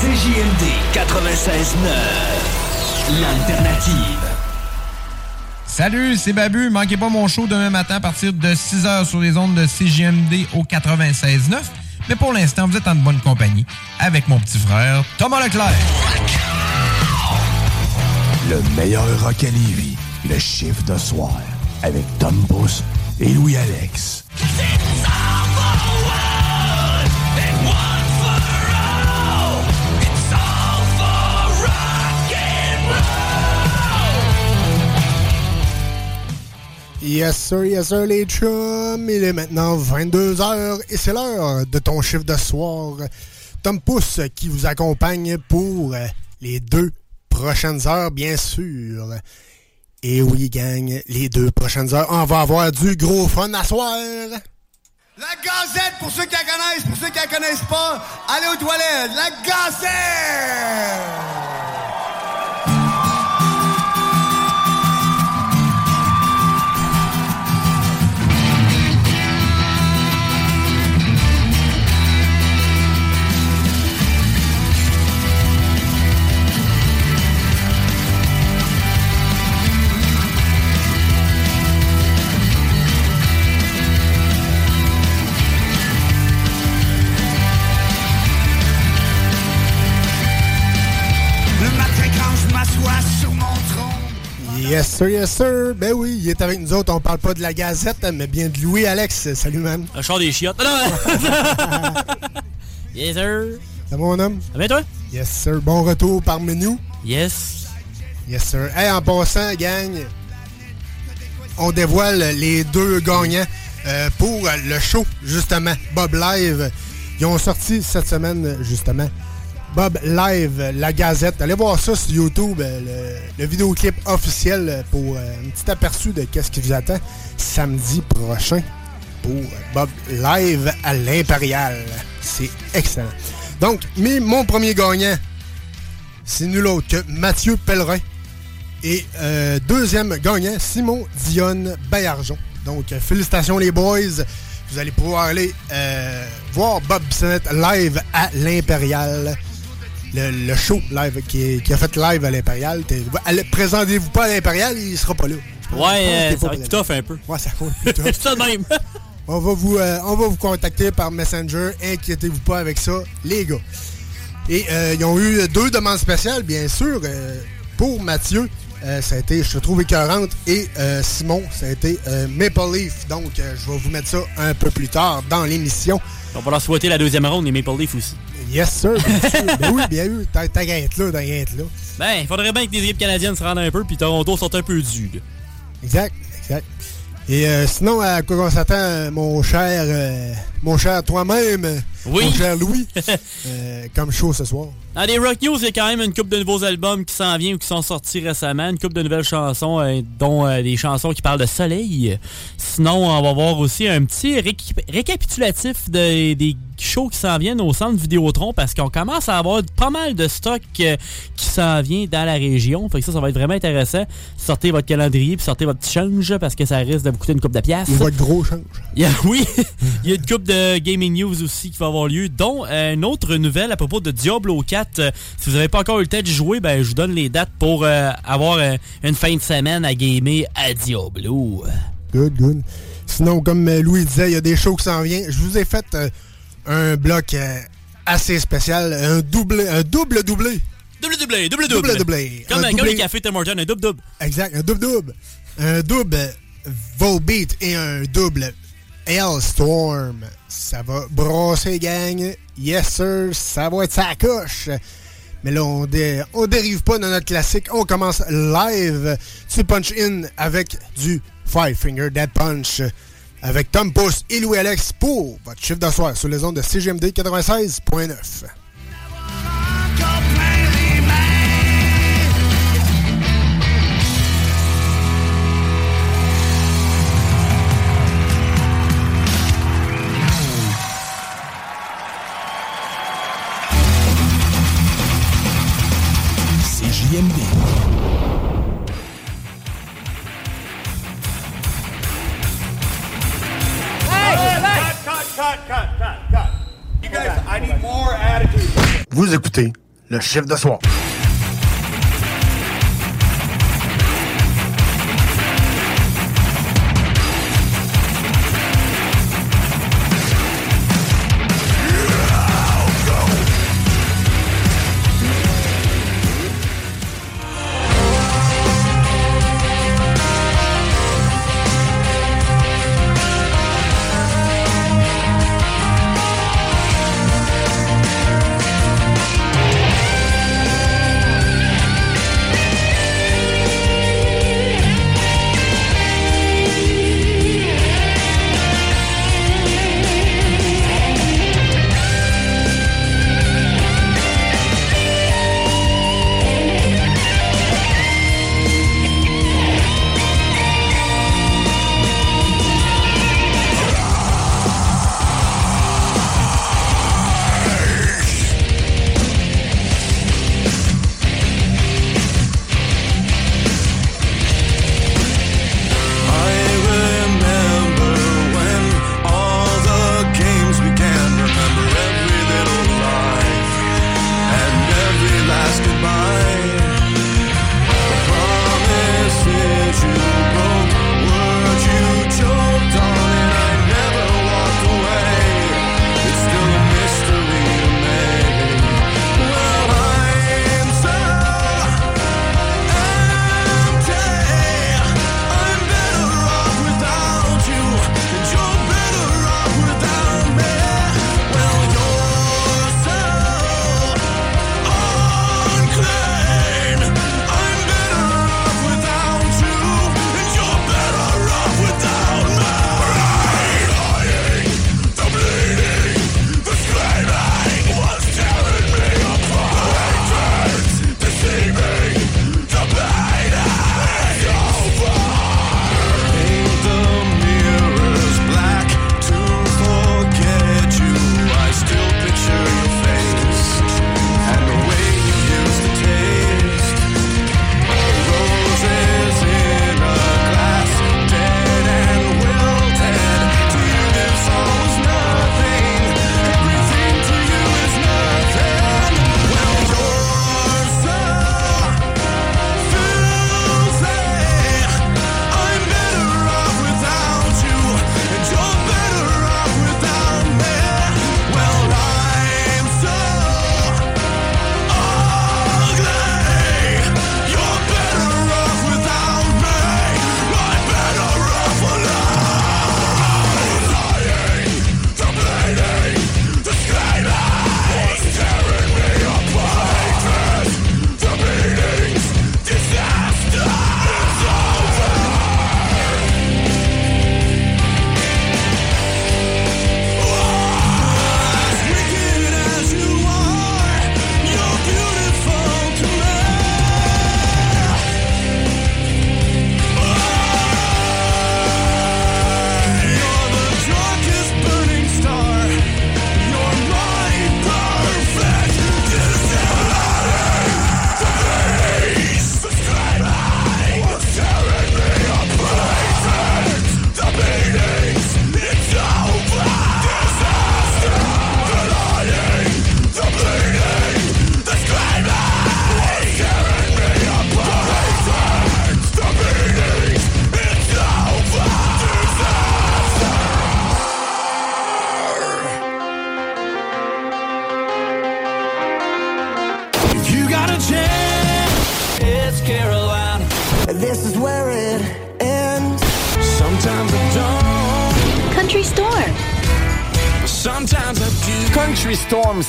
CJMD 96.9. L'alternative. Salut, c'est Babu. Manquez pas mon show demain matin à partir de 6h sur les ondes de CJMD au 96.9. Mais pour l'instant, vous êtes en bonne compagnie avec mon petit frère Thomas Leclerc. Le meilleur rock à Lévis, le chiffre de soir, avec Tom Pousse et Louis-Alex. Yes sir, yes sir les chums, il est maintenant 22h et c'est l'heure de ton chiffre de soir. Tom Pousse qui vous accompagne pour les deux prochaines heures bien sûr. Et oui gang, les deux prochaines heures, on va avoir du gros fun à soir. La gazette, pour ceux qui la connaissent, pour ceux qui la connaissent pas, allez aux toilettes. La gazette! Yes sir, yes sir. Ben oui, il est avec nous autres, on parle pas de la gazette, mais bien de Louis Alex. Salut man. Un char des chiottes. Non! yes, sir. C'est mon homme? Ça va, toi? Yes sir. Bon retour parmi nous. Yes. Yes sir. Hey, en passant, gang, on dévoile les deux gagnants euh, pour le show, justement, Bob Live. Ils ont sorti cette semaine, justement, Bob Live, la Gazette. Allez voir ça sur YouTube, euh, le, vidéoclip officiel pour euh, un petit aperçu de qu'est-ce qui vous attend samedi prochain pour Bob Live à l'Impérial. C'est excellent. Donc, mais mon premier gagnant, c'est nul autre que Mathieu Pellerin. Et euh, deuxième gagnant, Simon Dionne Bayarjon. Donc, félicitations les boys. Vous allez pouvoir aller voir Bob Bissonnette live à l'Impérial. Le, le show live qui, a fait live à l'Impérial. Présentez-vous pas à l'Impérial, il sera pas là. Ouais, euh, ça va être tough un peu. Ouais, ça va être plus tough. Ça de même. On va vous, euh, on va vous contacter par Messenger. Inquiétez-vous pas avec ça, les gars. Et euh, ils ont eu deux demandes spéciales, bien sûr. euh, pour Mathieu, ça a été Je trouve écœurante. Et Simon, ça a été Maple Leaf. Donc, je vais vous mettre ça un peu plus tard dans l'émission. On va leur souhaiter la deuxième ronde des Maple Leafs aussi. Yes, sir, bien sûr. ben oui, bien qu'à être là, être là. Ben, il faudrait bien que les équipes canadiennes se rendent un peu, puis Toronto sorte un peu du. là. Exact, exact. Et euh, sinon, à quoi on s'attend, mon cher, euh, mon cher toi-même, Oui. mon cher Louis, euh, comme show ce soir. Dans les Rock News, il y a quand même une coupe de nouveaux albums qui s'en viennent ou qui sont sortis récemment. Une coupe de nouvelles chansons, euh, dont euh, des chansons qui parlent de soleil. Sinon, on va voir aussi un petit récapitulatif de- des shows qui s'en viennent au centre Vidéotron parce qu'on commence à avoir pas mal de stock euh, qui s'en vient dans la région. Fait que ça, ça va être vraiment intéressant. Sortez votre calendrier puis sortez votre petit change parce que ça risque de vous coûter une coupe de pièces. Ou votre gros change. Il y a- oui, il y a une coupe de gaming news aussi qui va avoir lieu, dont euh, une autre nouvelle à propos de Diablo 4. Euh, si vous n'avez pas encore eu le temps de jouer, ben, je vous donne les dates pour euh, avoir euh, une fin de semaine à gamer à Diablo. Good, good. Sinon, comme euh, Louis disait, il y a des shows qui s'en viennent. Je vous ai fait euh, un bloc assez spécial, un double, un double doublé. Double doublé, double double. Double doublé. Comme, Un comme doublé. les cafés Tim Hortons, un double double. Exact, un double double. Un double Volbeat et un double Hellstorm. Ça va brasser, gang. Yes, sir, ça va être sa coche. Mais là, on, dé- on dérive pas de notre classique. On commence live. Tu punch in avec du Five Finger Dead Punch. Avec Tom Pouce et Louis Alex pour votre chiffre de soir sur les ondes de CGMD 96.9. CJMD. You guys, I need more attitude. Vous écoutez le chiffre de soir.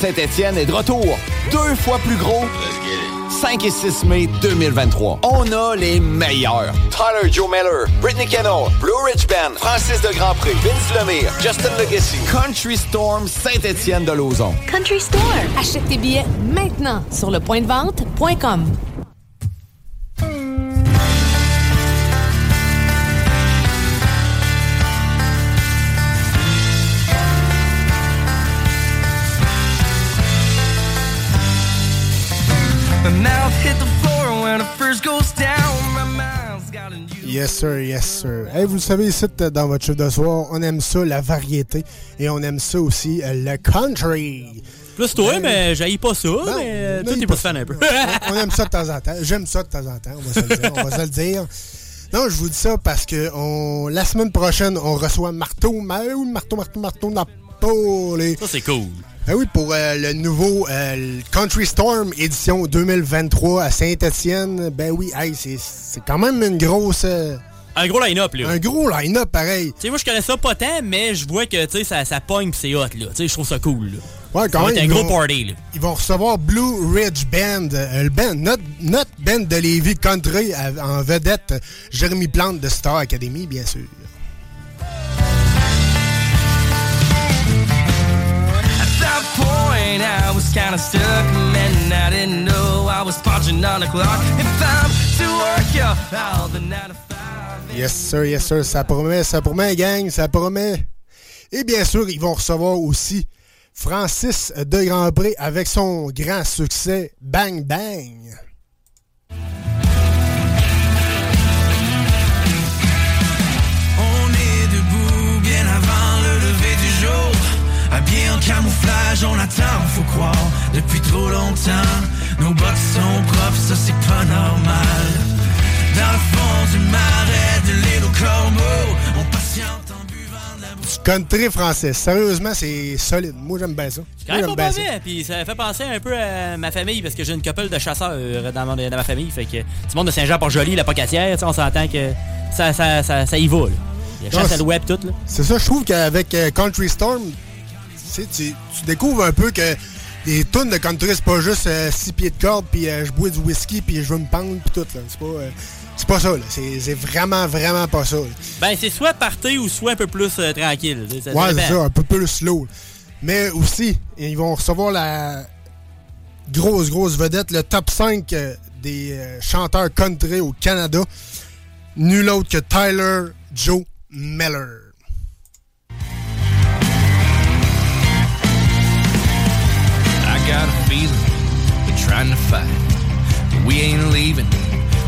Saint-Étienne est de retour. Deux fois plus gros. 5 et 6 mai 2023. On a les meilleurs. Tyler Joe Miller, Brittany Kennel, Blue Ridge Band, Francis de Grandpré, Vince Lemire, Justin Legacy, Country Storm Saint-Étienne de Lauson. Country Store. Achète tes billets maintenant sur le point de vente.com. Yes, sir, yes, sir. Hey, vous le savez, ici, dans votre chiffre de soir, on aime ça, la variété. Et on aime ça aussi, euh, le country. Plus toi, Ben, mais j'haïs pas ça, non, mais euh, non, toi, t'es pas fan un peu. on aime ça de temps en temps. J'aime ça de temps en temps, on va se le dire. On va se le dire. Non, je vous dis ça parce que on, la semaine prochaine, on reçoit Marteau, Ma- oui, Marteau, Marteau, Marteau, Napoli. Ça, c'est cool. Ben oui, pour euh, le nouveau euh, Country Storm édition 2023 à Saint-Étienne. Ben oui, hey, c'est quand même une grosse... euh, Un gros line-up, là. un gros line-up, pareil. Tu sais, moi, je connais ça pas tant, mais je vois que, tu sais, ça, ça pogne c'est hot, là. Tu sais, je trouve ça cool, là. Ouais, Ça quand va même. un gros vont- party, là. Ils vont recevoir Blue Ridge Band, euh, le band, notre, notre band de Lévis Country en vedette, Jérémy Plante de Star Academy, bien sûr. Yes, sir, yes, sir. Ça promet, ça promet, gang, ça promet. Et bien sûr, ils vont recevoir aussi Francis de Grandpré avec son grand succès Bang Bang. Camouflage, on attend, faut croire. Depuis trop longtemps, nos bottes sont propres, ça c'est pas normal. Dans le fond du marais de l'île au corbeau, on patiente en buvant de la Du country français. Sérieusement, c'est solide. Moi, j'aime bien ça. Quand Moi, même pas mauvais, puis ça fait penser un peu à ma famille, parce que j'ai une couple de chasseurs euh, dans, mon- dans ma famille, fait que du monde de Saint-Jean-Port-Joli, la Pocatière, on s'entend que ça, ça, ça, ça y va, là. Il y a chasse à c'est- web tout, là. C'est ça, je trouve qu'avec euh, Country Storm, sais, tu, tu découvres un peu que les tunes de country, c'est pas juste euh, six pieds de corde, puis euh, je bois du whisky, puis je veux me pendre, puis tout. C'est pas, euh, pas ça. là. C'est vraiment, vraiment pas ça. là. Ben, c'est soit party ou soit un peu plus euh, tranquille. ça Ouais, c'est ça, un peu plus slow. Mais aussi, ils vont recevoir la grosse, grosse vedette, le top 5 euh, des euh, chanteurs country au Canada. Nul autre que Tyler Joe Miller. Trying to fight, but we ain't leaving.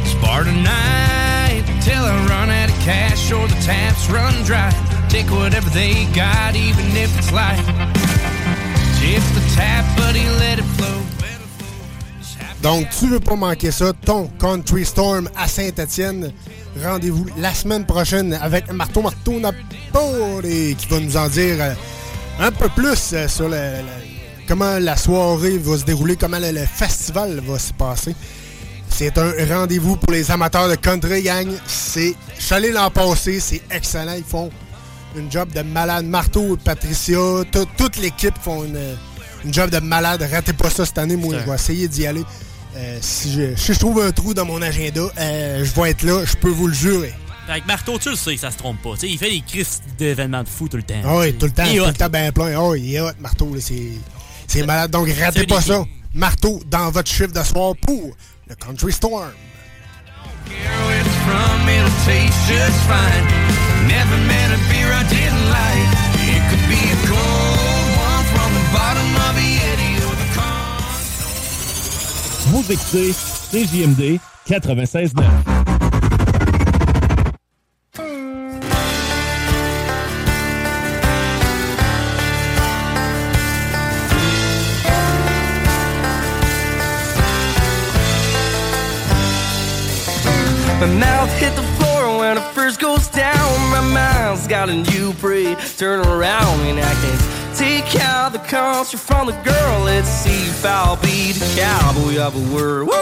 Spar tonight till I run out of cash or the taps run dry. Take whatever they got, even if it's light. Tip the tap, buddy, let it flow. Donc, tu veux pas manquer ça, ton Country Storm à Saint-Étienne. Rendez-vous la semaine prochaine avec Marteau Marteau Napoli qui va nous en dire euh, un peu plus euh, sur le- le- comment la soirée va se dérouler, comment le, le festival va se passer. C'est un rendez-vous pour les amateurs de country, gang. C'est, je suis allé l'an passé, c'est excellent. Ils font une job de malade. Marteau, Patricia, tout- toute l'équipe font une, une job de malade. Ratez pas ça cette année. Moi, je vais essayer d'y aller. Euh, si, je, si je trouve un trou dans mon agenda, euh, je vais être là, je peux vous le jurer. Avec Marteau, tu le sais, ça se trompe pas. Il fait des crises d'événements de fou tout le temps. Ah oui, tout le temps, Il tout le temps bien plein. Oui, il est hot, Marteau. là, C'est, c'est malade, donc ratez pas ça. Marteau dans votre chiffre de soir pour le Country Storm. Vous écoutez CJMD 96.9. My mouth hit the floor when it first goes down. My mind's got a new breed. Turn around and I can take out the concert from the girl. Let's see if I'll be the cowboy of a word. Woo!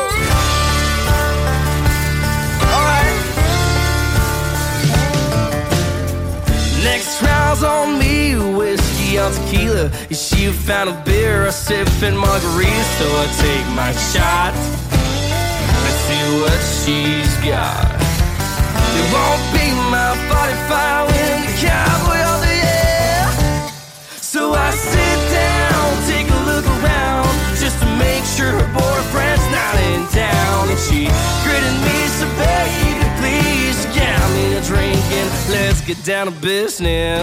Next round's on me, whiskey on tequila? Is she a fan of beer or sipping margaritas? So I take my shot. See what she's got. It won't be my 45 when the cowboy of the year. So I sit down, take a look around, just to make sure her boyfriend's not in town. And she gritted me, so baby, please get me a drink and let's get down to business.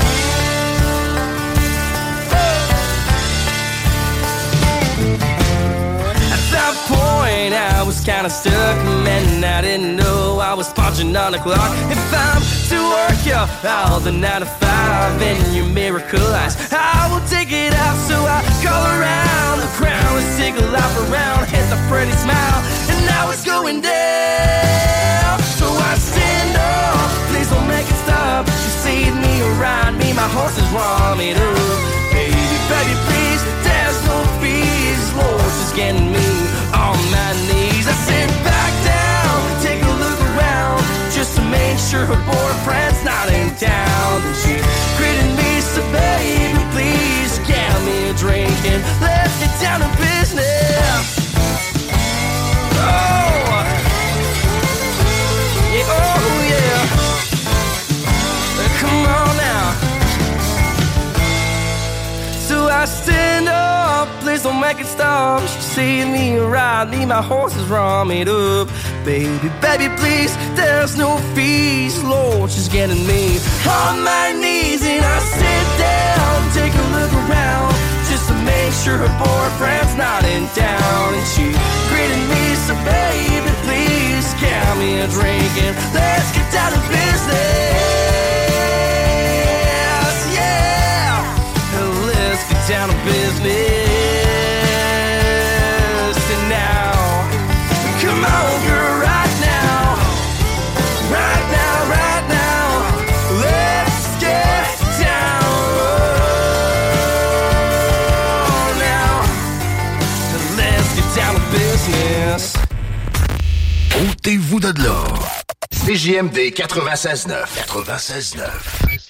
Point, I was kinda stuck, man. I didn't know I was punching on the clock. If I'm to work you all the nine to five in your miracle eyes, I will take it out. So I call around the crowd, let's take a lap around, hit the pretty smile, and now it's going down. So I stand up, please don't make it stop. You see me around me, my horse is warming up. Baby, baby, please, there's no fees. Lord, just getting me sure her boyfriend's not in town. And she's gritting me, so baby, please get me a drink and let's get down to business. Oh, yeah, oh yeah. Come on now. So I stand up, please don't make it stop. She see me around me, my horse is running up. Baby, baby, please, there's no fees. Lord, she's getting me on my knees, and I sit down, take a look around, just to make sure her boyfriend's not in town. And she greeted me, so baby, please, get me a drink and let's get down to business. Yeah, let's get down to business. Ôtez-vous de là. CJMD 96.9. 96.9.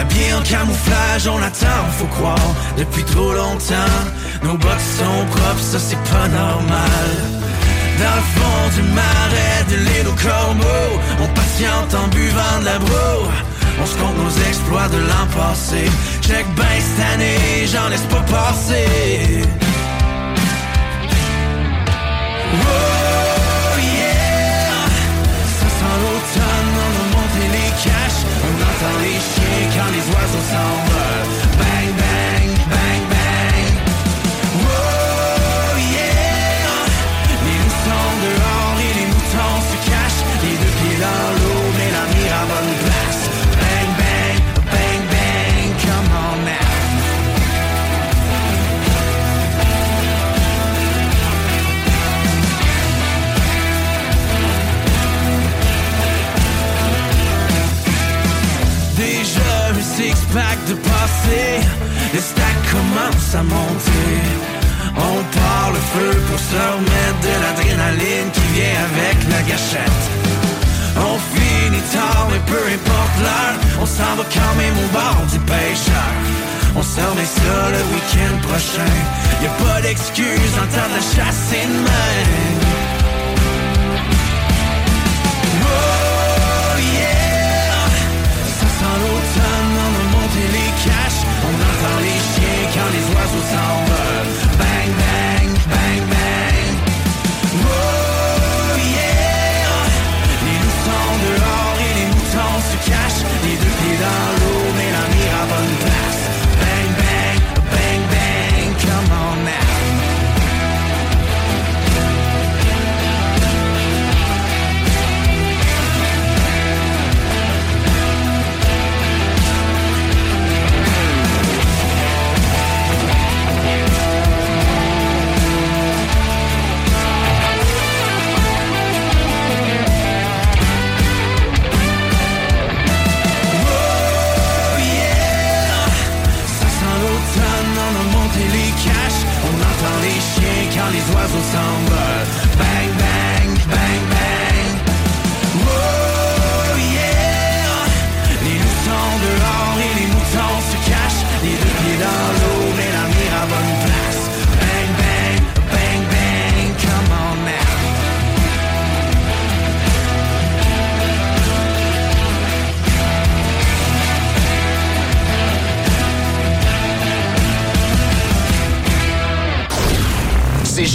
Habillé en camouflage, on attend, faut croire, depuis trop longtemps. Nos bottes sont propres, ça c'est pas normal. Dans le fond du marais de l'île aux corbeaux, on patiente en buvant de la broue. On se compte nos exploits de l'an passé. Check ben cette année, j'en laisse pas passer. Chiens quand les Le stack commence à monter. On part le feu pour se remettre de l'adrénaline qui vient avec la gâchette. On finit tard mais peu importe l'heure On s'en va quand au bar du pêcheur. On se remet ça le week-end prochain. Y a pas d'excuse en temps de la chasse et de même chiens quand les oiseaux s'envolent.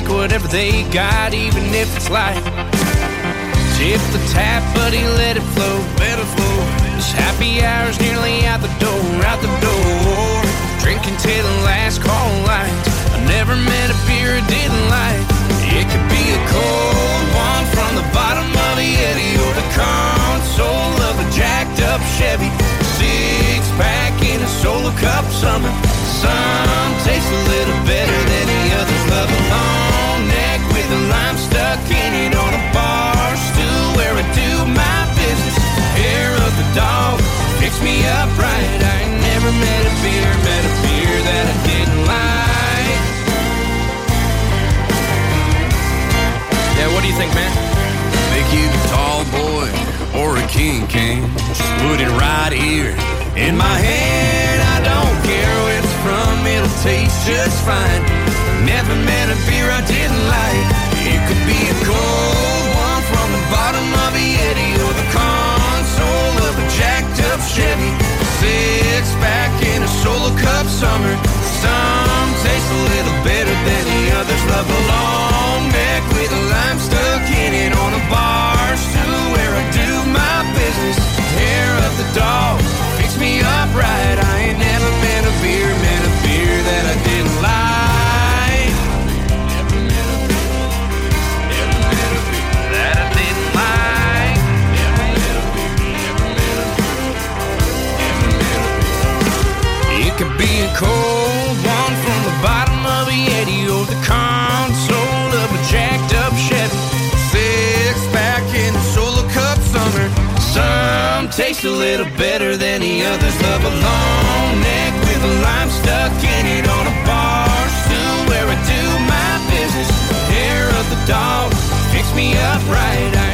Take whatever they got, even if it's light. Tip the tap, buddy, let it flow, let it flow. This happy hour's nearly out the door, out the door. Drinking till the last call light. I never met a beer I didn't like. It could be a cold one from the bottom of a Yeti or the console of a jacked up Chevy. Six pack in a solo cup summer. Some taste a little better met a beer, met a beer that I didn't like. Yeah, what do you think, man? Make you a tall boy or a king can. Just put it right here In my hand, I don't care where it's from, it'll taste just fine. Never met a beer I didn't like. It could be a cold one from the bottom of a Yeti or the console of a jacked up Chevy. Six summer. Some taste a little better than the others. Love a Taste a little better than the others. Love a long neck with a lime stuck in it on a bar stool where I do my business. Hair of the dog fix me up right. I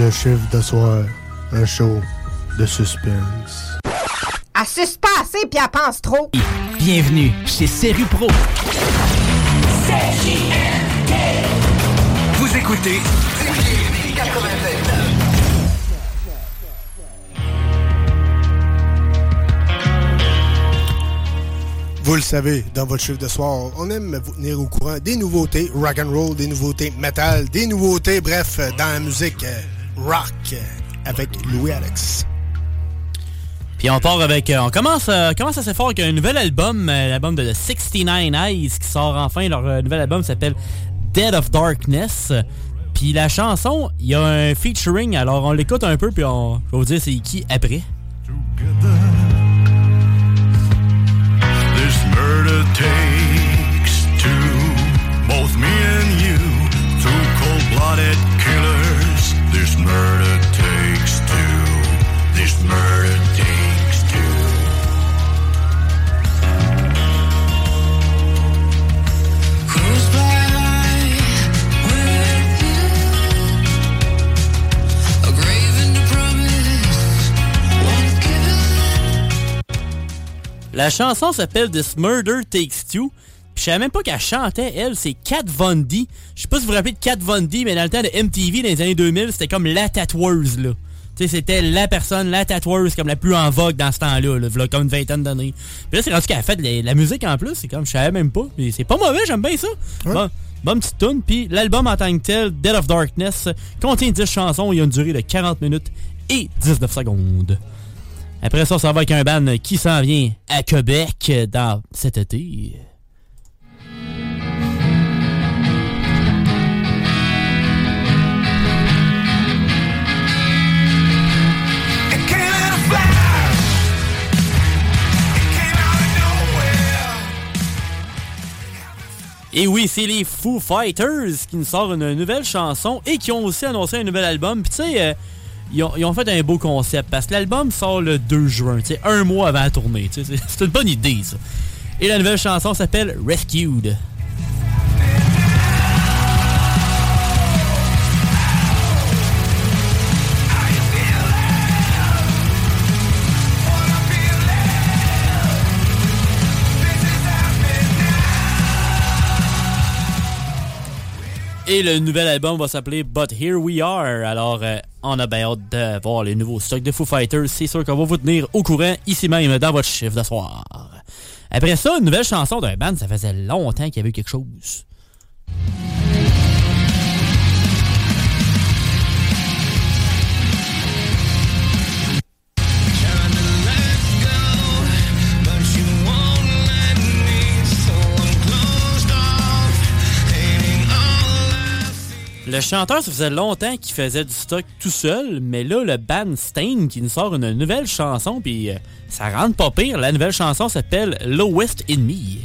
Le chiffre de soir, un show de suspense. Pas assez puis elle pense trop. Bienvenue chez Série Pro. Vous écoutez Vous le savez, dans votre chiffre de soir, on aime vous tenir au courant des nouveautés rock and roll, des nouveautés metal, des nouveautés, bref, dans la musique euh, rock avec Louis Alex. Puis on part avec. euh, on commence, euh, commence assez fort avec un nouvel album, euh, l'album de The 69 Eyes qui sort enfin. Leur euh, nouvel album s'appelle Dead of Darkness. Puis la chanson, il y a un featuring, alors on l'écoute un peu, puis on, je vais vous dire c'est qui après. This La chanson s'appelle This Murder Takes Two. Je savais même pas qu'elle chantait, elle, c'est Kat Von D. Je sais pas si vous vous rappelez de Kat Von D, mais dans le temps de MTV, dans les années 2000, c'était comme la tatoueuse, là. Tu sais, c'était la personne, la tatoueuse comme la plus en vogue dans ce temps-là, là, comme une vingtaine d'années. Puis là, c'est rendu qu'elle a fait de la, la musique en plus, c'est comme, je savais même pas. Mais c'est pas mauvais, j'aime bien ça. Bon, bonne petite tune. Puis l'album en tant que tel, Dead of Darkness, contient 10 chansons, il a une durée de 40 minutes et 19 secondes. Après ça, ça va avec un band qui s'en vient à Québec dans cet été. Et oui, c'est les Foo Fighters qui nous sortent une nouvelle chanson et qui ont aussi annoncé un nouvel album. Puis tu sais, euh, ils, ont, fait un beau concept parce que l'album sort le 2 juin, un mois avant la tournée. c'est une bonne idée, ça. Et la nouvelle chanson s'appelle Rescued. Et le nouvel album va s'appeler But Here We Are. Alors, euh, on a bien hâte de voir les nouveaux stocks de Foo Fighters. C'est sûr qu'on va vous tenir au courant ici même dans votre chiffre de soir. Après ça, une nouvelle chanson d'un band, ça faisait longtemps qu'il y avait eu quelque chose. Le chanteur, ça faisait longtemps qu'il faisait du stock tout seul, mais là, le band Stain qui nous sort une nouvelle chanson, puis euh, ça rentre pas pire. La nouvelle chanson s'appelle Lowest in Me.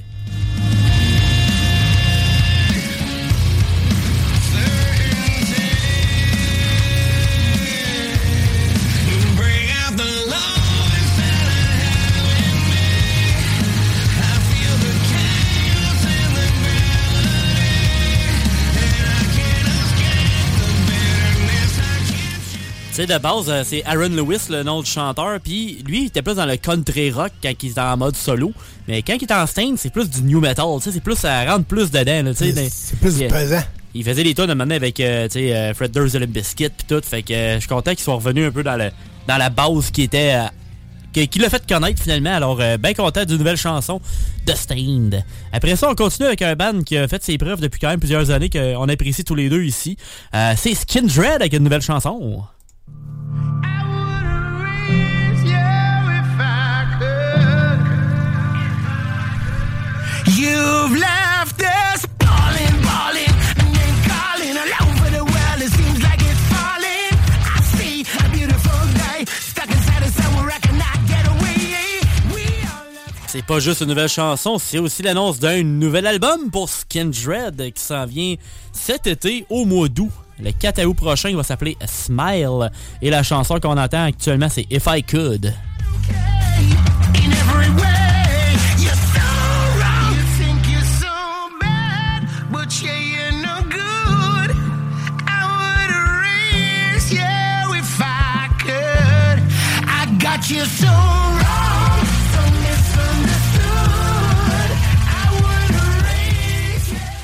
Sais, de base, euh, c'est Aaron Lewis, le nom du chanteur, puis lui, il était plus dans le country rock quand il était en mode solo. Mais quand il est en Stain, c'est plus du new metal, tu sais, c'est plus, ça rentre plus dedans. C'est plus il- pesant. Il faisait des tonnes moment donné avec, euh, tu sais, euh, Fred Durst et le Biscuit pis tout, fait que euh, je suis content qu'ils soient revenus un peu dans, le, dans la base qui était... euh, qui, qui l'a fait connaître finalement, alors euh, bien content d'une nouvelle chanson de Stained. Après ça, on continue avec un band qui a fait ses preuves depuis quand même plusieurs années, qu'on apprécie tous les deux ici. Euh, c'est Skindred avec une nouvelle chanson. C'est pas juste une nouvelle chanson, c'est aussi l'annonce d'un nouvel album pour Skindred qui s'en vient cet été au mois d'août. Le 4 août prochain, il va s'appeler Smile. Et la chanson qu'on entend actuellement, c'est If I Could.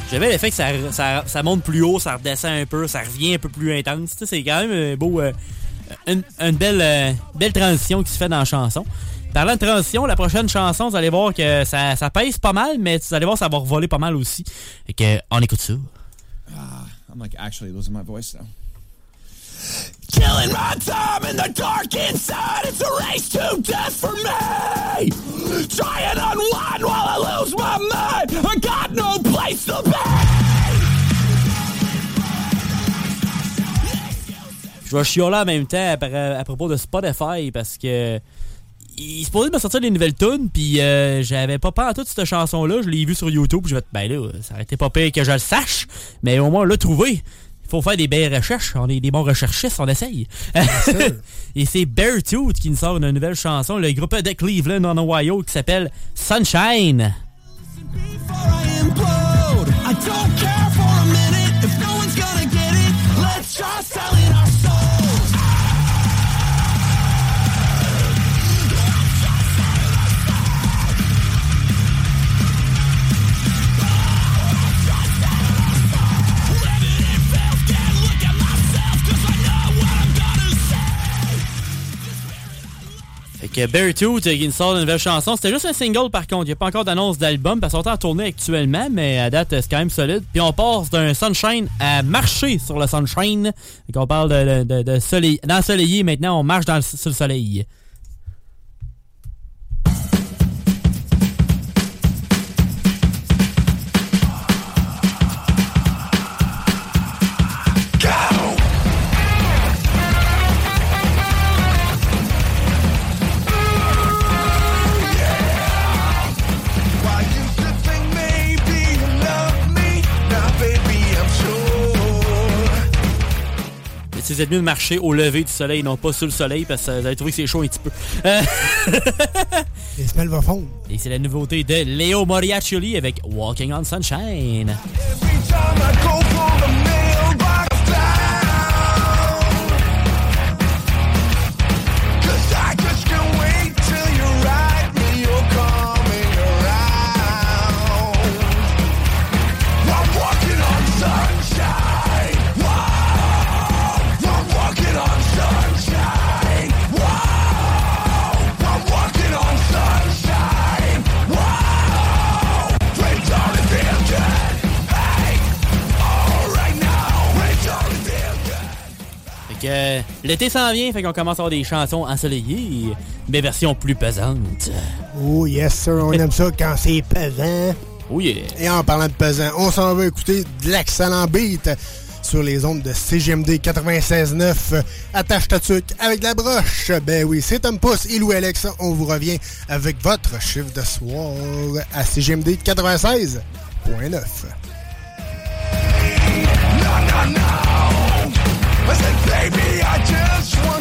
J'avais l'effet que ça, ça, ça monte plus haut, ça redescend un peu, ça revient un peu plus intense. Tu sais, C'est quand même beau, euh, une, une belle, euh, belle transition qui se fait dans la chanson. Parlant de transition, la prochaine chanson, vous allez voir que ça, ça pèse pas mal, mais vous allez voir ça va revoler pas mal aussi. Fait que, on écoute ça. I'm like actually losing my voice now. Killing my time in the dark inside. It's a race to death for me. Try and unwind while I lose my mind. I got no place to be. Je vais chioler en même temps à, à propos de Spotify parce que il se supposé me sortir des nouvelles tunes puis euh, j'avais pas peur à toute cette chanson là, je l'ai vue sur YouTube, je vais ben là, ça aurait été pas pire que je le sache, mais au moins on l'a trouvé. Il faut faire des belles recherches, on est des bons recherchistes, on essaye. Et c'est Beartooth qui nous sort une nouvelle chanson, le groupe de Cleveland en Ohio qui s'appelle Sunshine. implode. I don't care avec euh, Barry Tooth euh, qui nous sort une nouvelle chanson. C'était juste un single par contre, il n'y a pas encore d'annonce d'album parce qu'on est en tournée actuellement, mais à date c'est quand même solide. Puis on passe d'un sunshine à marcher sur le sunshine. Donc on parle de, de, soleil, maintenant on marche dans sur le soleil. vous êtes mieux de marcher au lever du soleil, non pas sur le soleil, parce que vous allez trouver que c'est chaud un petit peu. Euh, Les fondre. Et c'est la nouveauté de Léo Moriaccioli avec Walking on Sunshine. l'été s'en vient, fait qu'on commence à avoir des chansons ensoleillées, mais version plus pesante. Oh yes sir, on aime ça quand c'est pesant. Oh yeah. Et en parlant de pesant, on s'en va écouter de l'excellent beat sur les ondes de CGMD 96.9. Attache ta tuque avec la broche. Ben oui, c'est Tom Pouce, il ou Alex. On vous revient avec votre chiffre de soir à CGMD 96.9. But they I just want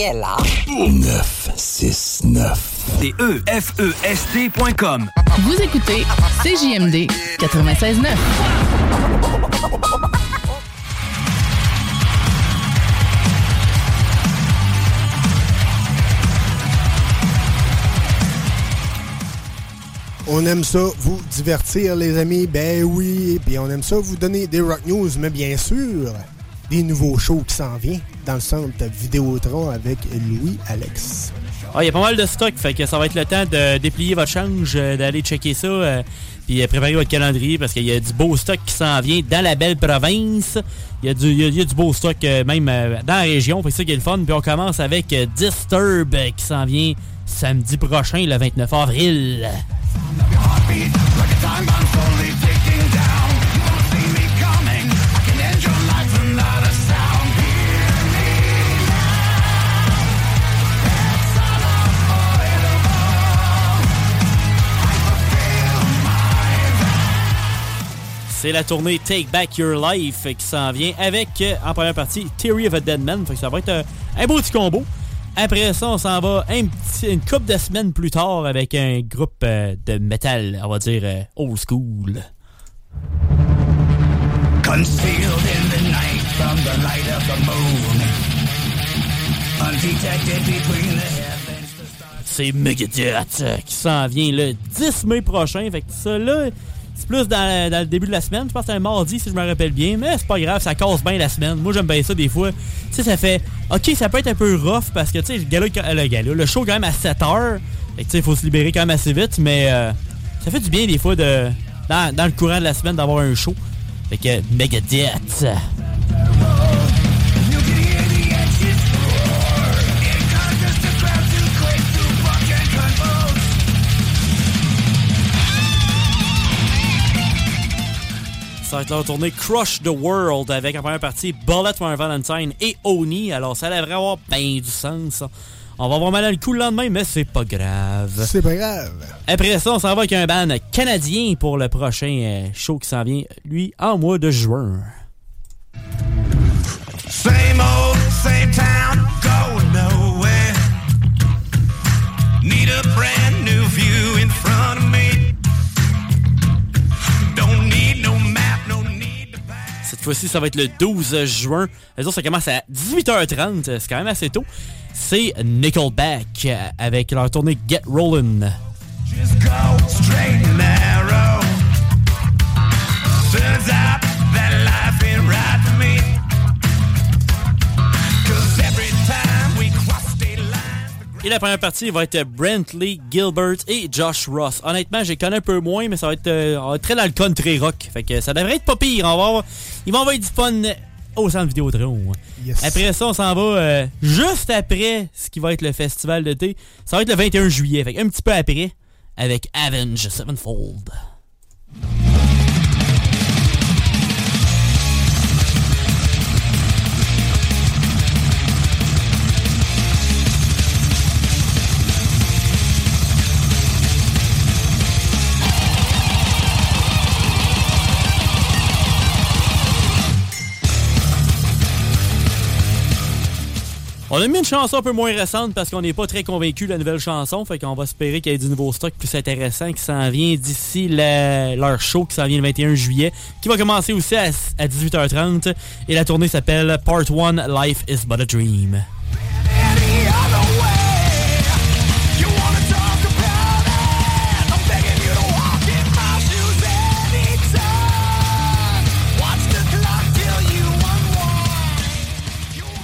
Qui est là? 969. C'est E E-F-E-S-T.com. Vous écoutez CJMD 96.9. On aime ça vous divertir, les amis. Ben oui. Puis on aime ça vous donner des rock news, mais bien sûr, des nouveaux shows qui s'en viennent dans le centre Vidéotron avec Louis Alex. Ah, il y a pas mal de stock, fait que ça va être le temps de déplier votre change, euh, d'aller checker ça, euh, puis euh, préparer votre calendrier parce qu'il y a du beau stock qui s'en vient dans la belle province. Il y a du, beau stock même dans la région, c'est ça qui est le fun. Puis on commence avec Disturb qui s'en vient samedi prochain, le 29 avril. C'est la tournée Take Back Your Life qui s'en vient avec, euh, en première partie, Theory of a Dead Man. Fait que ça va être euh, un beau petit combo. Après ça, on s'en va un petit- une couple de semaines plus tard avec un groupe euh, de métal, on va dire old school. Concealed in the night from the light of the moon. Undetected between the heavens. C'est Megadeth qui s'en vient le 10 mai prochain. Fait que ça là, c'est plus dans, le début de la semaine. Je pense que c'est un mardi si je me rappelle bien. Mais c'est pas grave, ça casse bien la semaine. Moi j'aime bien ça des fois. Tu sais, ça fait. Ok, ça peut être un peu rough parce que tu sais, le gala, euh, le le show quand même à 7 heures. Fait que tu sais, il faut se libérer quand même assez vite. Mais euh, ça fait du bien des fois de. Dans, dans le courant de la semaine d'avoir un show. Fait que Megadeth. Ça va être leur tournée Crush the World avec en première partie Bullet for Valentine et Oni. Alors ça devrait avoir bien du sens. On va avoir mal à le coup le lendemain, mais c'est pas grave. C'est pas grave. Après ça, on s'en va avec un band canadien pour le prochain euh, show qui s'en vient, lui, en mois de juin. Same old, same town, Cette fois-ci, ça va être le 12 juin. Les autres, ça commence à 18h30. C'est quand même assez tôt. C'est Nickelback euh, avec leur tournée Get Rollin'. just go straight and narrow. Turns out that life ain't right for me. Cause every time we cross state lines, Et la première partie va être Brentley, Gilbert et Josh Ross. Honnêtement, les connais un peu moins, mais ça va être, euh, va être très dans le country rock. Fait que ça devrait être pas pire. On va avoir, ils vont avoir du fun au centre Vidéotron. Yes. Après ça, on s'en va euh, juste après ce qui va être le festival d'été. Ça va être le 21 juillet. Fait un petit peu après, avec Avenge Sevenfold. On a mis une chanson un peu moins récente parce qu'on n'est pas très convaincu de la nouvelle chanson. Fait qu'on va espérer qu'il y ait du nouveau stock plus intéressant qui s'en vient d'ici leur show qui s'en vient le 21 juillet, qui va commencer aussi à, à 18h30. Et la tournée s'appelle Part 1 Life is but a Dream.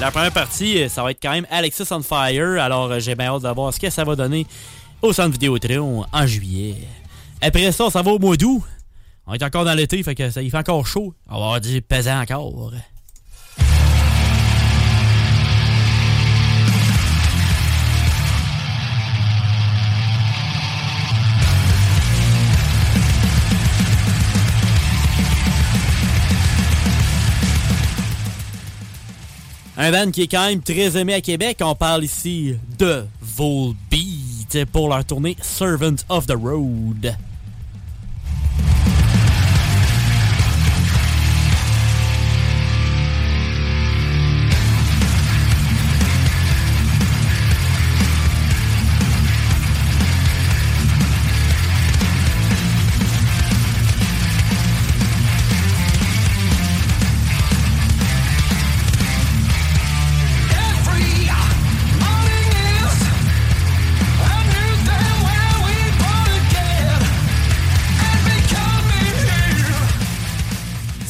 La première partie, euh, ça va être quand même Alexis on Fire. Alors, euh, j'ai bien hâte de voir ce que ça va donner au centre Vidéotron en juillet. Après ça, ça va au mois d'août. On est encore dans l'été, il fait encore chaud. On va avoir du pesant encore. Un band qui est quand même très aimé à Québec. On parle ici de Volbeat pour leur tournée Servant of the Road.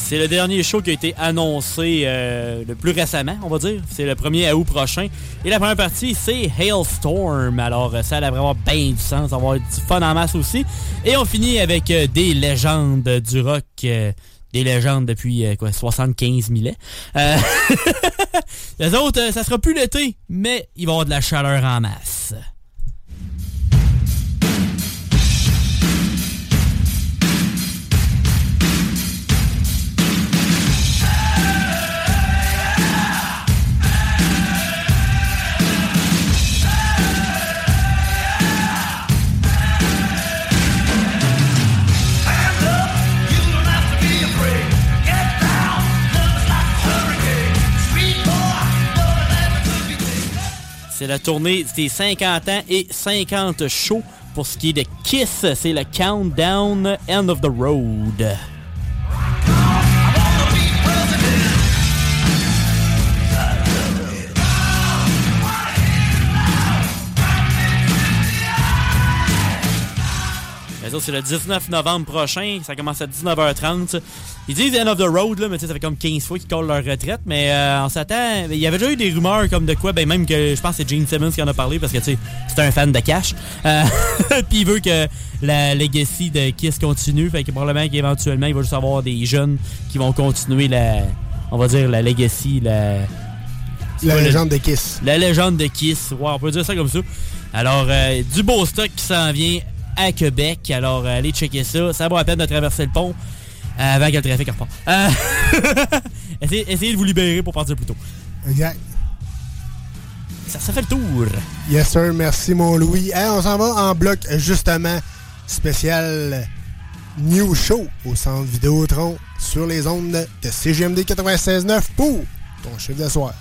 C'est le dernier show qui a été annoncé euh, le plus récemment, on va dire. C'est le 1er août prochain. Et la première partie, c'est Hailstorm. Alors, euh, ça devrait avoir bien du sens, avoir du fun en masse aussi. Et on finit avec euh, des légendes du rock. des légendes depuis quoi, 75 000 ans. Les autres, ça sera plus l'été, mais il va y avoir de la chaleur en masse. C'est la tournée des 50 ans et 50 shows. Pour ce qui est de Kiss, c'est le Countdown End of the Road. C'est le 19 novembre prochain. Ça commence à 19h30. Ils disent End of the Road, là, mais tu sais, ça fait comme 15 fois qu'ils collent leur retraite. Mais euh, on s'attend. Il y avait déjà eu des rumeurs comme de quoi, ben même que je pense que c'est Gene Simmons qui en a parlé parce que tu sais, c'est un fan de cash. Euh, Puis il veut que la legacy de Kiss continue. Fait que probablement qu'éventuellement, il va juste avoir des jeunes qui vont continuer la. On va dire la legacy, la. La quoi, le- légende de Kiss. la légende de Kiss. Ouais, on peut dire ça comme ça. Alors, euh, du beau stock qui s'en vient à Québec. Alors, euh, allez checker ça. Ça vaut la peine de traverser le pont euh, avant que le trafic reparte. Euh, essayez, essayez de vous libérer pour partir plus tôt. Exact. Ça, ça fait le tour. Yes, sir. Merci, mon Louis. Hey, on s'en va en bloc, justement, spécial New Show au centre Vidéotron sur les ondes de CGMD 96.9 pour ton chiffre de soir.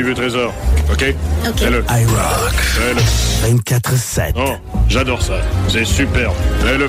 Tu veux, Trésor. OK? OK. Fais-le. iRock. Fais-le. 24-7. Oh, j'adore ça. C'est superbe. Fais-le.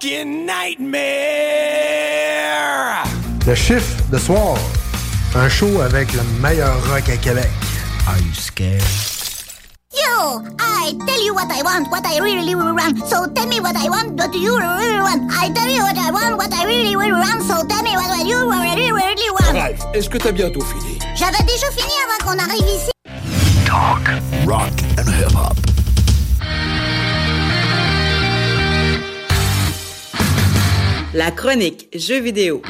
fucking nightmare. Le chiffre de soir. Un show avec le meilleur rock à Québec. Are you scared? Yo, I tell you what I want, what I really, really want. So tell me what I want, what you really want. I tell you what I want, what I really, really want. So tell me what you really, really want. Ralph, est-ce que t'as bientôt fini? J'avais déjà fini avant qu'on arrive ici. Talk, rock and hip La chronique jeux vidéo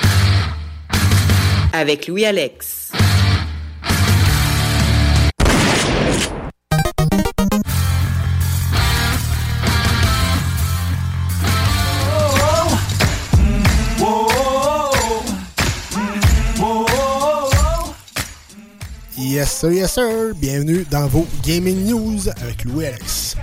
avec Louis Alex. Yes sir, yes sir. Bienvenue dans vos Gaming News avec Louis Alex.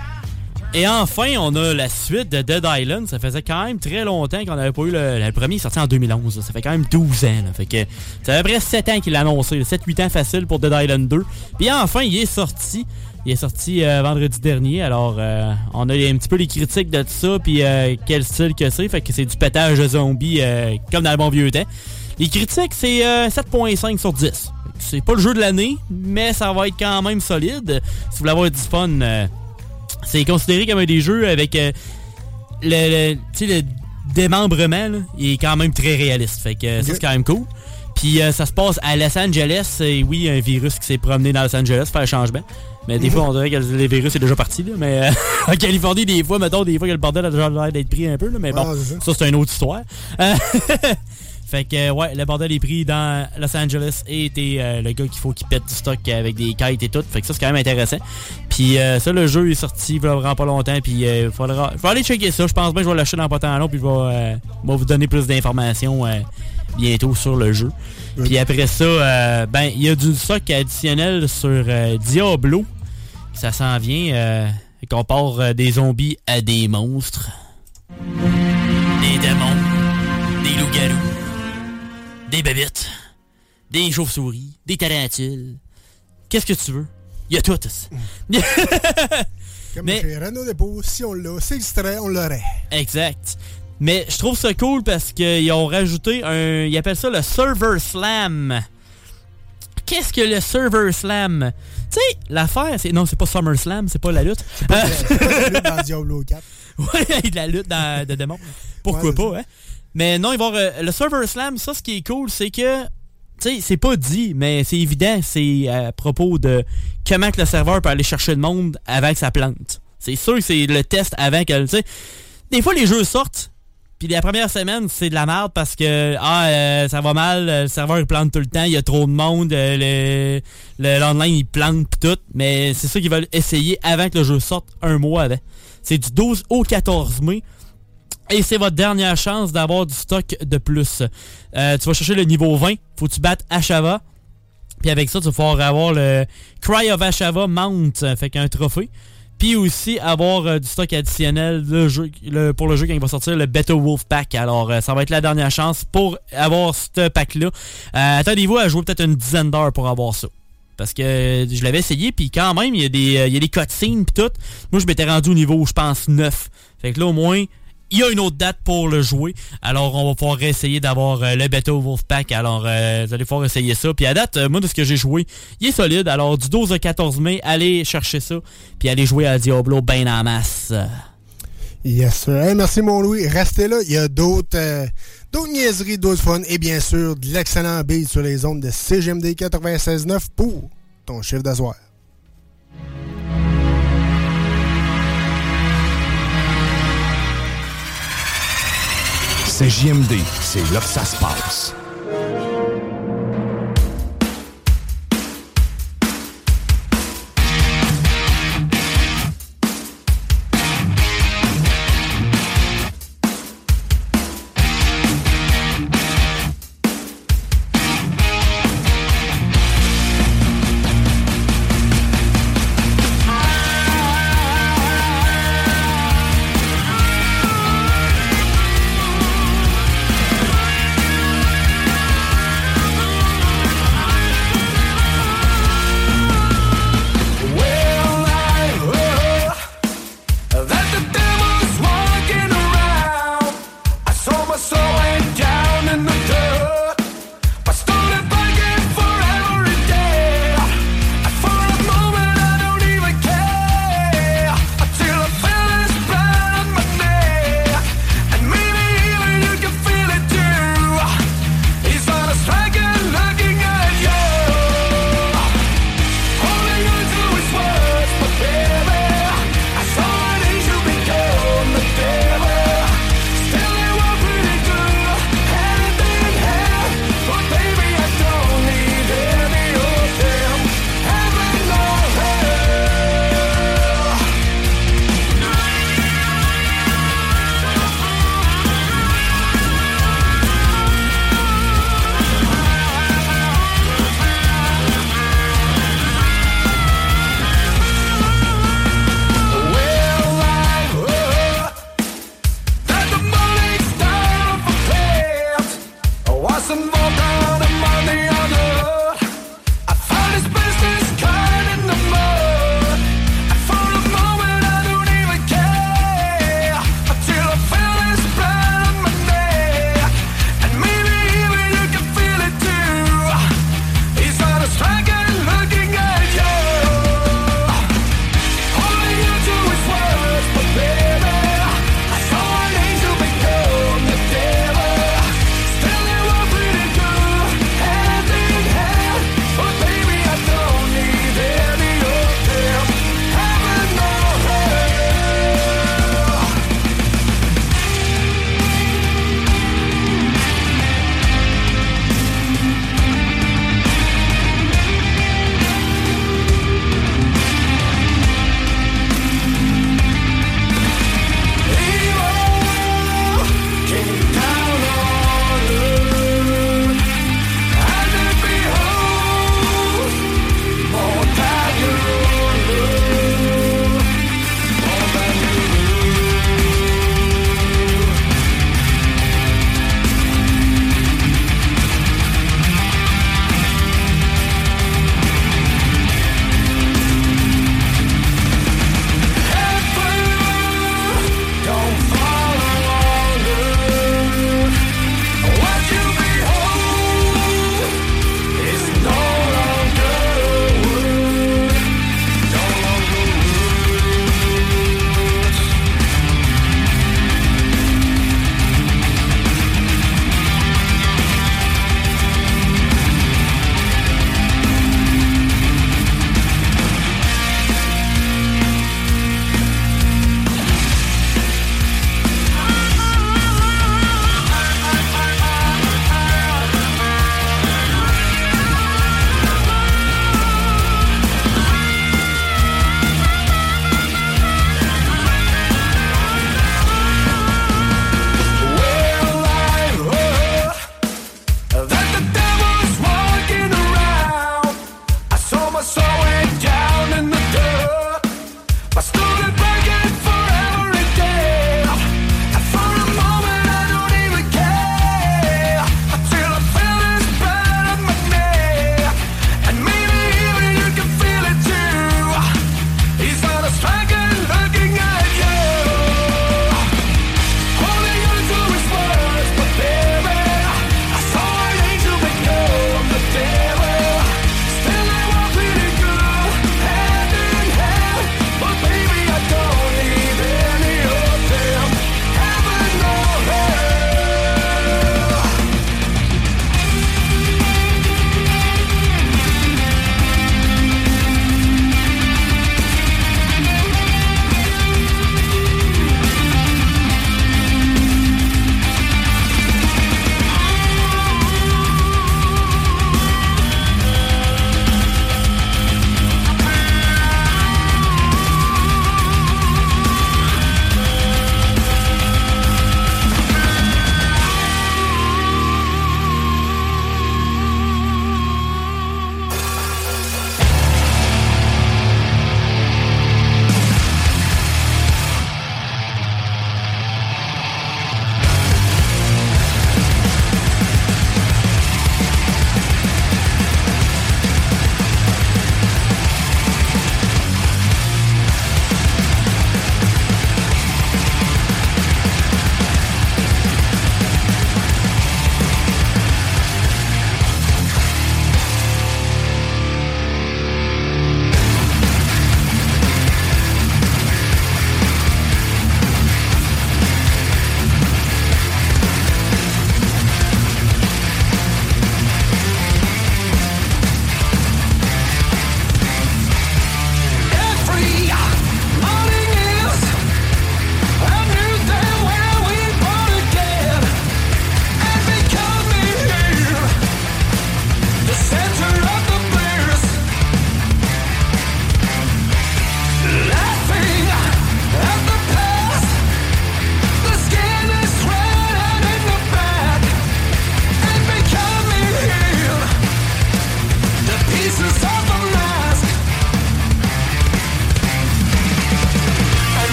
Et enfin, on a la suite de Dead Island. Ça faisait quand même très longtemps qu'on n'avait pas eu le, le premier sorti en 2011. là. Ça fait quand même 12 ans. là. Fait que ça fait à peu près 7 ans qu'il l'a annoncé. 7-8 ans facile pour Dead Island 2. Puis enfin, il est sorti. Il est sorti euh, vendredi dernier. Alors, euh, on a un petit peu les critiques de tout ça. Puis euh, quel style que c'est. Fait que c'est du pétage de zombies euh, comme dans le bon vieux temps. Les critiques, c'est euh, 7.5 sur 10. Fait que C'est pas le jeu de l'année, mais ça va être quand même solide. Si vous voulez avoir du fun, euh, c'est considéré comme un des jeux avec euh, le, le- le démembrement, là, il est quand même très réaliste. Fait que euh, ça, c'est quand même cool. Puis euh, ça se passe à Los Angeles. Et oui, un virus qui s'est promené dans Los Angeles, faire un changement. Mais des fois, on dirait que le virus est déjà parti. Là, mais euh, en Californie, des fois, mettons, des fois que le bordel a déjà l'air d'être pris un peu. Là, mais bon, Ah, ça, c'est une autre histoire. Fait que, euh, ouais, le bordel est pris dans Los Angeles et t'es euh, le gars qu'il faut qu'il pète du stock avec des kites et tout. Fait que ça, c'est quand même intéressant. Puis euh, ça, le jeu est sorti il vraiment pas longtemps. Puis il euh, faudra, faut aller checker ça. Je pense bien que je vais l'acheter dans pas tant long. Puis je vais, vais vous donner plus d'informations bientôt sur le jeu. Puis après ça, euh, ben il y a du stock additionnel sur Diablo. Ça s'en vient. Euh, qu'on part des zombies à des monstres. Des démons. Des loups-garous. Des babites. Des chauves-souris. Des tarentules. Qu'est-ce que tu veux? Il y a tout. Comme Mais- chez Renault Dépôt, si on l'a, c'est extrait, on l'aurait. Exact. Mais je trouve ça cool parce qu'ils ont rajouté un. Ils appellent ça le Server Slam. Qu'est-ce que le Server Slam? Tu sais, l'affaire, c'est. Non, c'est pas Summer Slam, c'est pas la lutte. C'est pas celui dans Diablo 4. Ouais, de la lutte dans, de démons. Pourquoi Ouais, pas, hein? Mais non, re- le Server Slam, ça, ce qui est cool, c'est que. Tu sais, c'est pas dit, mais c'est évident, c'est à propos de comment que le serveur peut aller chercher le monde avant que ça plante. C'est sûr que c'est le test avant que. Tu sais, des fois, les jeux sortent, puis la première semaine, c'est de la merde parce que ah euh, ça va mal, euh, le serveur il plante tout le temps, il y a trop de monde, euh, le l'online il plante pis tout, mais c'est ça qu'ils veulent essayer avant que le jeu sorte un mois avant. C'est du 12 au 14 mai. Et c'est votre dernière chance d'avoir du stock de plus. Euh, tu vas chercher le niveau 20. Faut que tu battes Ashava. Puis avec ça, tu vas pouvoir avoir le Cry of Ashava Mount, euh, fait qu'un trophée. Puis aussi avoir euh, du stock additionnel pour le jeu quand il va sortir, le Better Wolf Pack. Alors, euh, ça va être la dernière chance pour avoir ce pack-là. Attendez-vous à jouer peut-être une dizaine d'heures pour avoir ça. Parce que je l'avais essayé, puis quand même, il y a des, il y a des cutscenes, puis tout. Moi, je m'étais rendu au niveau, je pense, 9. Fait que là, au moins, il y a une autre date pour le jouer. Alors, on va pouvoir essayer d'avoir euh, le Beta Wolfpack. Alors, euh, vous allez pouvoir essayer ça. Puis à date, euh, moi, de ce que j'ai joué, il est solide. Alors, du 12 au 14 mai, allez chercher ça. Puis allez jouer à Diablo ben en masse. Yes, sir. Merci, mon Louis. Restez là. Il y a d'autres d'autres niaiseries, d'autres fun et bien sûr, de l'excellent beat sur les ondes de CGMD 96.9 pour ton chiffre d'asseoir. C'est JMD, c'est là que ça se passe.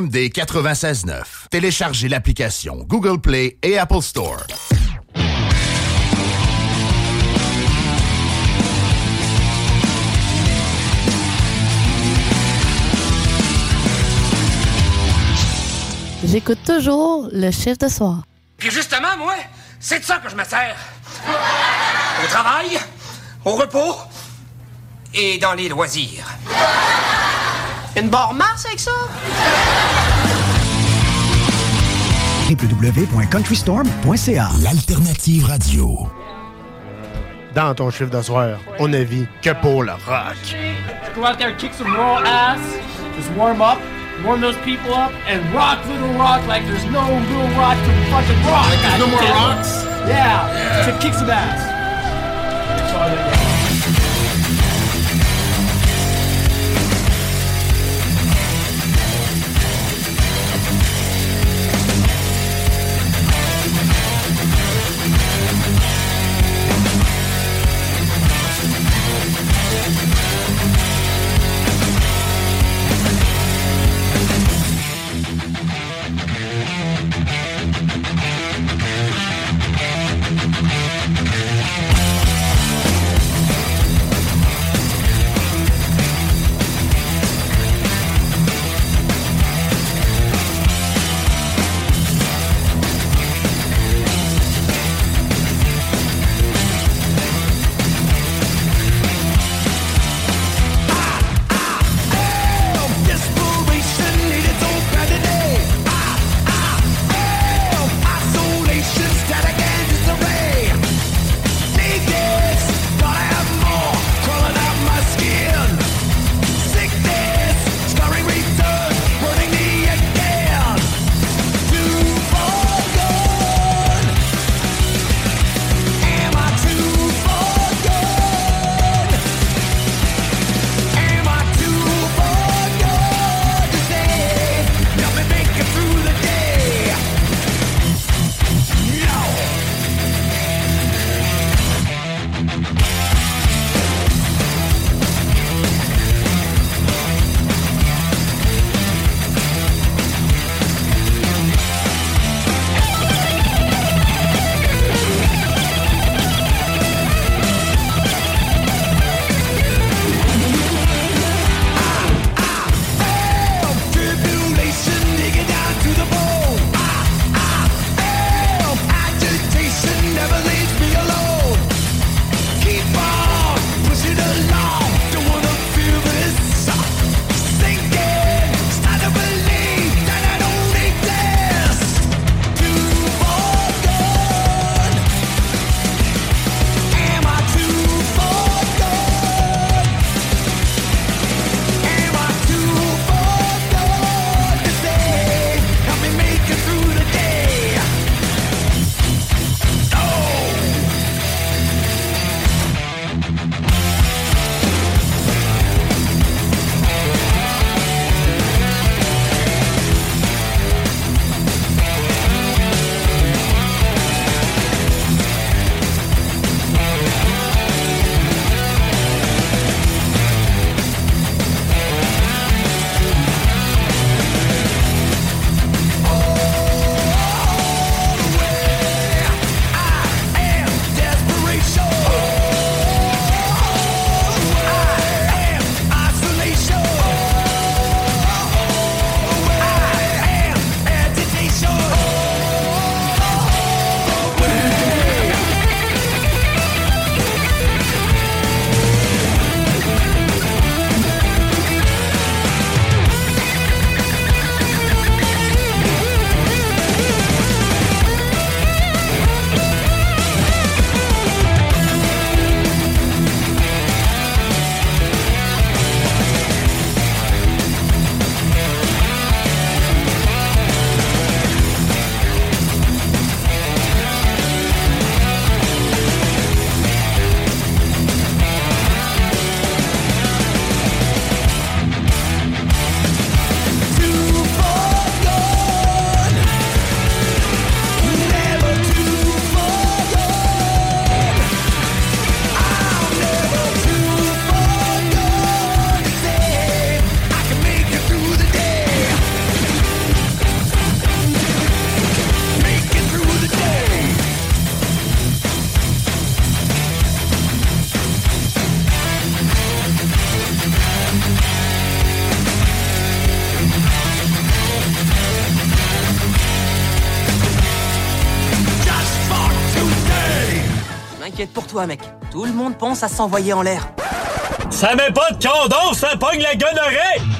CJMD 96.9. Téléchargez l'application Google Play et Apple Store. J'écoute toujours le chiffre de soir. Puis justement, moi, c'est de ça que je me sers. Au travail, au repos et dans les loisirs. Une barre Mars avec ça? www.countrystorm.ca L'alternative radio. Dans ton chiffre de soir, on ne vit que pour le rock. Just go out there, kick some raw ass, just warm up, warm those people up, and rock little rock like there's no real rock to fucking rock. Like there's no more rocks? Yeah, Yeah. to kick some ass. Tout le monde pense à s'envoyer en l'air. Ça met pas de condom, ça pogne la gonorrhée!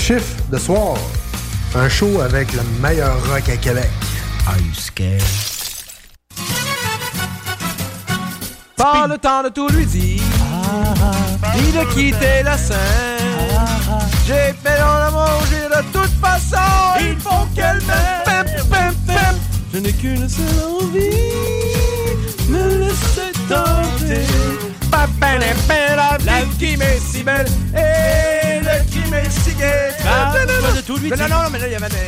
chiffre de soir. Un show avec le meilleur rock à Québec. Are you scared? Pas le temps de tout lui dire, ah. ni de quitter la scène. Ah. J'ai fait mon amour, j'ai de toute façon, il faut qu'elle m'aime. Je n'ai qu'une seule envie, me laisser tenter. Ben, ben, ben, la vie qui m'est si belle Non, non, non, mais là, il y avait. Des...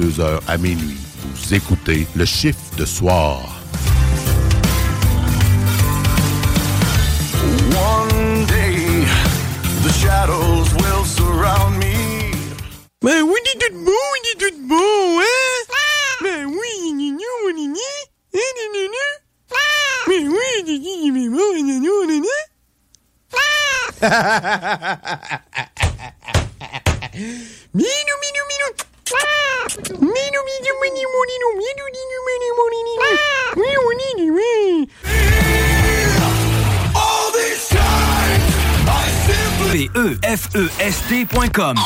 22h à minuit. Vous écoutez le chiffre de soir. Oui, hein? Ben oui, il est nous, il est né. Hein, il oui, il est beau, il est nous. talkradio.com.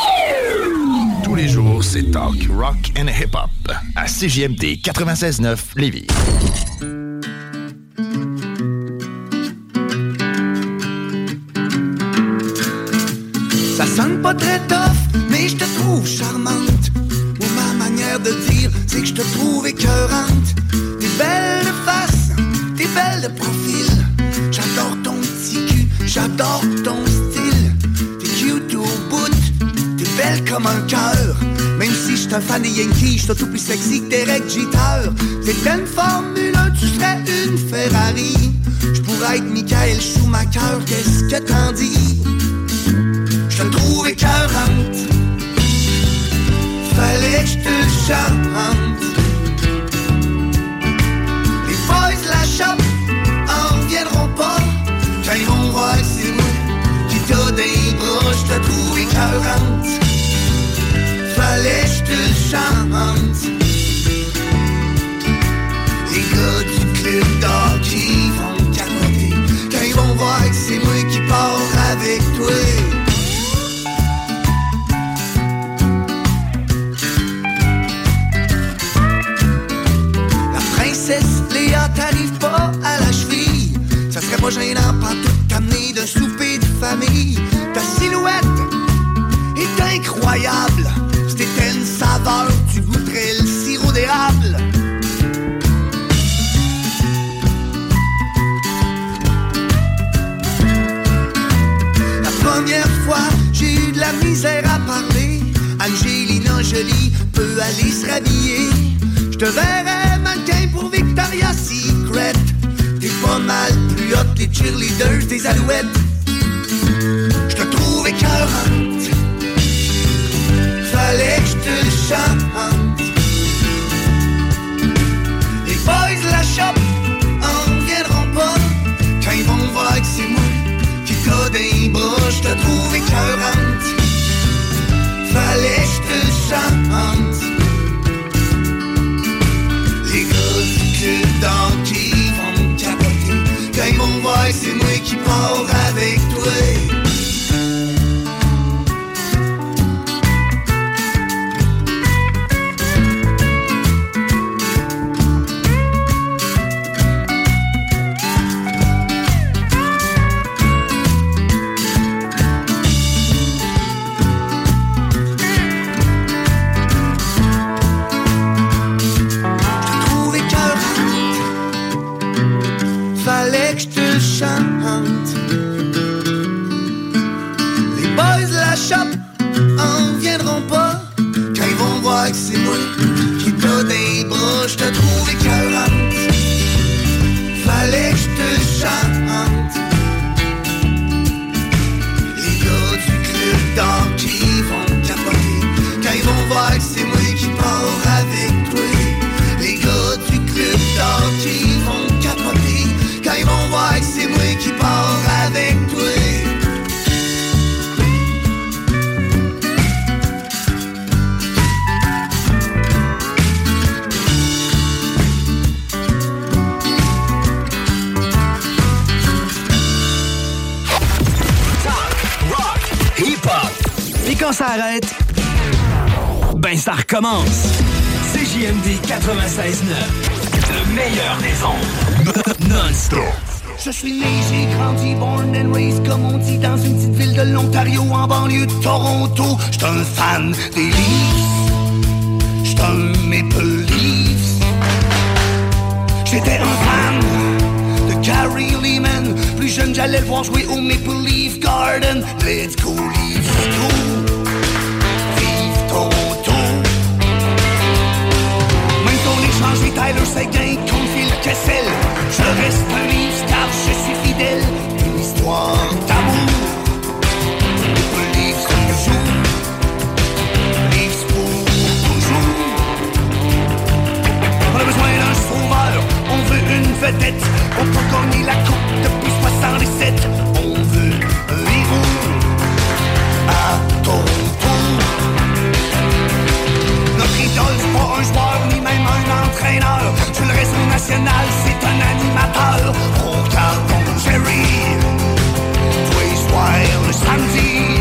Tous les jours, c'est talk, rock and hip-hop à CGMT 96.9 Lévis. misère à parler. Angelina Jolie peut aller se rhabiller. Je te verrai mannequin pour Victoria's Secret. T'es pas mal plus haute les cheerleaders, des alouettes. Je te trouve écœurante. Fallait que je te chante. Les boys de la shop en viendront pas. Quand ils vont voir que c'est moi qui code un bras, je te trouve écœurante charmante. Les grosses queues d'or qui vont me capoter. Quand ils m'envoient, c'est moi qui pars avec toi. ben ça recommence. CJMD 96.9, le meilleur des ondes. Non-stop. Je suis né, j'ai grandi, born and raised, comme on dit, dans une petite ville de l'Ontario, en banlieue de Toronto. J'suis un fan des Leafs, j'suis un Maple Leafs. J'étais un fan de Gary Lehman. Plus jeune, j'allais le voir jouer au Maple Leaf Garden. Let's go, Leafs, go! Tyler Seguin Phil Kessel. Je reste un Leafs car je suis fidèle. Une histoire d'amour. Maple Leafs toujours. Leafs pour toujours. On a besoin d'un sauveur, on veut une vedette. On peut gagner la coupe depuis 67. National, c'est un animateur. Jerry, soirs le samedi.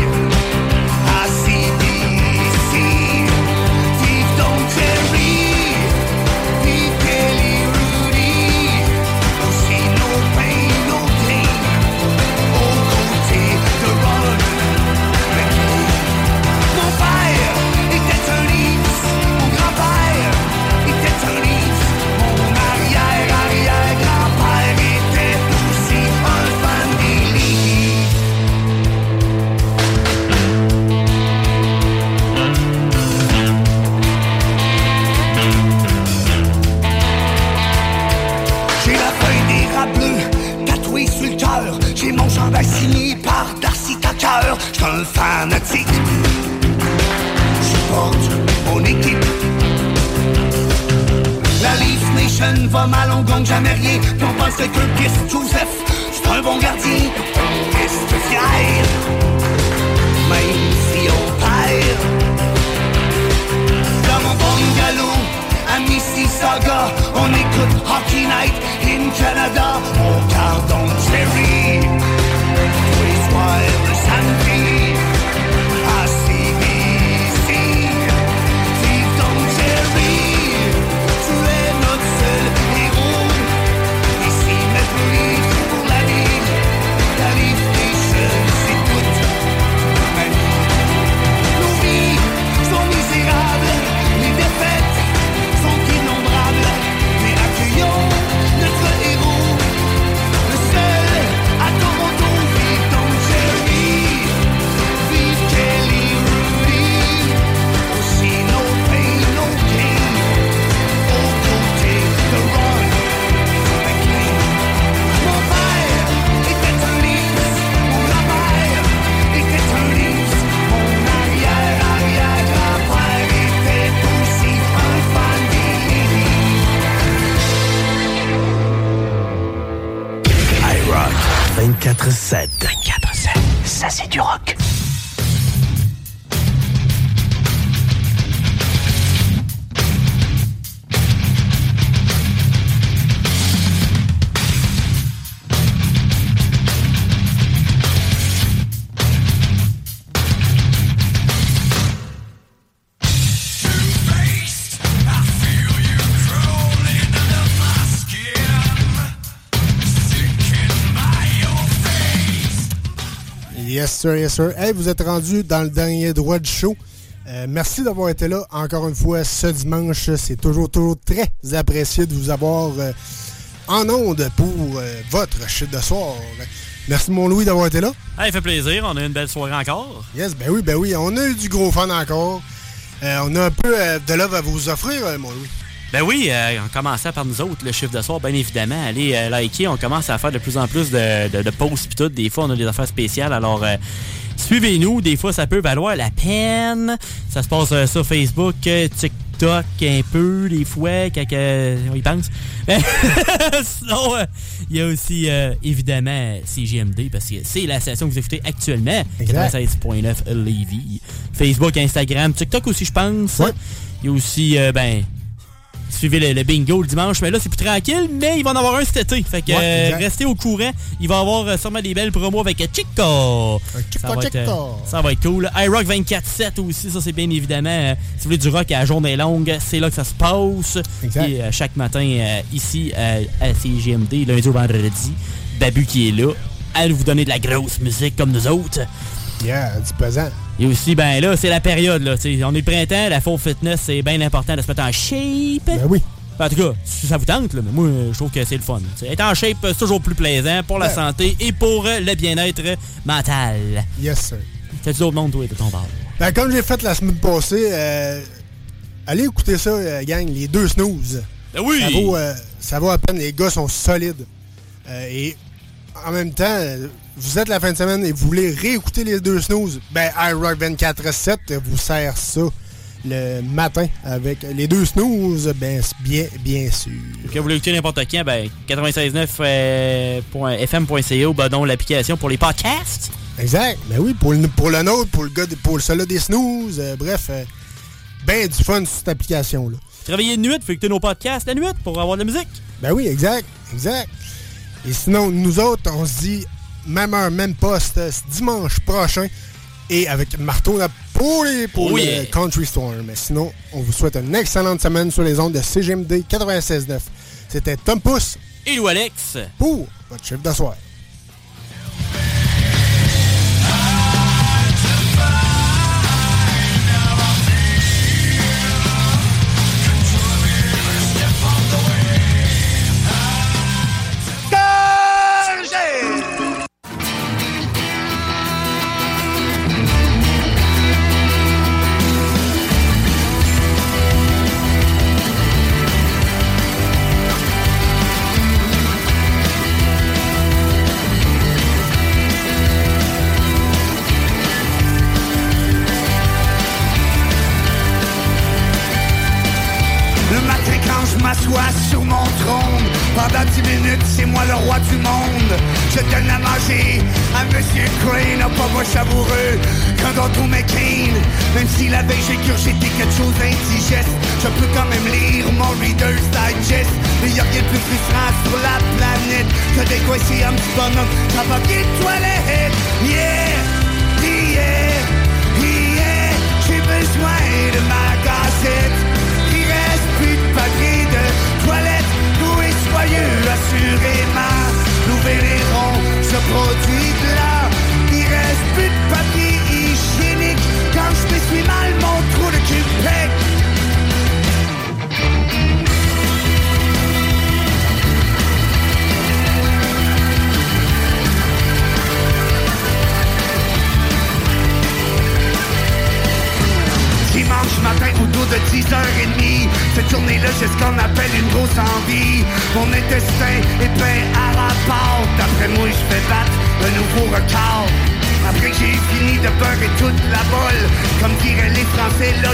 Sir, yes, sir. Hey, vous êtes rendu dans le dernier droit du show. Euh, merci d'avoir été là encore une fois ce dimanche. C'est toujours, toujours très apprécié de vous avoir euh, en onde pour euh, votre chute de soir. Merci, mon Louis, d'avoir été là. Ah, il fait plaisir. On a eu une belle soirée encore. Yes, ben oui, ben oui. On a eu du gros fun encore. On a un peu de love à vous offrir, mon Louis. Ben oui, euh, on commençait par nous autres, le chiffre de soir, bien évidemment. Allez euh, liker, on commence à faire de plus en plus de, de, de posts pis tout. Des fois, on a des affaires spéciales, alors euh, suivez-nous. Des fois, ça peut valoir la peine. Ça se passe euh, sur Facebook, euh, TikTok un peu, des fois, quand on y pense. Sinon, il y a aussi, évidemment, CGMD, parce que c'est la station que vous écoutez actuellement. Exact. 96.9 Levy. Facebook, Instagram, TikTok aussi, je pense. Il y a aussi, ben, suivez le, le bingo le dimanche, mais là c'est plus tranquille, mais il va en avoir un cet été. Fait que Ouais, euh, restez au courant. Il va y avoir euh, sûrement des belles promos avec Chico. Chico, ça, va être, euh, Chico. ça va être cool. iRock 24-7 aussi, ça c'est bien évidemment. euh, si vous voulez du rock à la journée longue, c'est là que ça se passe. Exact. Et euh, chaque matin ici à CGMD, lundi au vendredi. Babu qui est là à vous donner de la grosse musique comme nous autres. Yeah, du pesant. Et aussi, ben là, c'est la période, là. t'sais, on est printemps, la full fitness, c'est bien important de se mettre en shape. Ben oui. En tout cas, si ça vous tente, là, mais moi, je trouve que c'est le fun. T'sais, être en shape, c'est toujours plus plaisant pour la Ouais. santé et pour le bien-être mental. Yes, sir. T'as-tu d'autres mondes, toi, de ton bord? Ben, comme j'ai fait la semaine passée, euh, allez écouter ça, euh, gang, les deux snooze. Ben oui! Ça vaut, euh, ça vaut à peine, les gars sont solides. Euh, et en même temps, vous êtes la fin de semaine et vous voulez réécouter les deux snooze, ben iRock 24-7 vous sert ça le matin avec les deux snooze, ben bien, bien sûr. Que vous voulez écouter n'importe quand, ben 96.9 euh, ben donc l'application pour les podcasts. Exact. Ben oui, pour le, pour le nôtre, pour le gars, pour celui des snooze, euh, bref, euh, ben du fun sur cette application-là. Travailler de nuit, faut écouter nos podcasts la nuit pour avoir de la musique. Ben oui, exact, exact. Et sinon, nous autres, on se dit même heure, même poste, euh, dimanche prochain. Et avec marteau pour, les, pour Oh le. Country Storm. Mais sinon, on vous souhaite une excellente semaine sur les ondes de CGMD 96.9. C'était Tom Pousse Et Lou Alex. pour votre chiffre de Même si la veille j'ai gurgité quelque chose d'indigeste. Je peux quand même lire mon Reader's Digest. Mais y'a rien de plus frustrant sur la planète Que d'écoisser un petit bonhomme papier de toilette. Yeah, yeah, yeah J'ai besoin de ma gazette. Il reste plus de papier de toilette. Doux et soyeux, assurément Nous verrons ce produit-là. Il reste plus de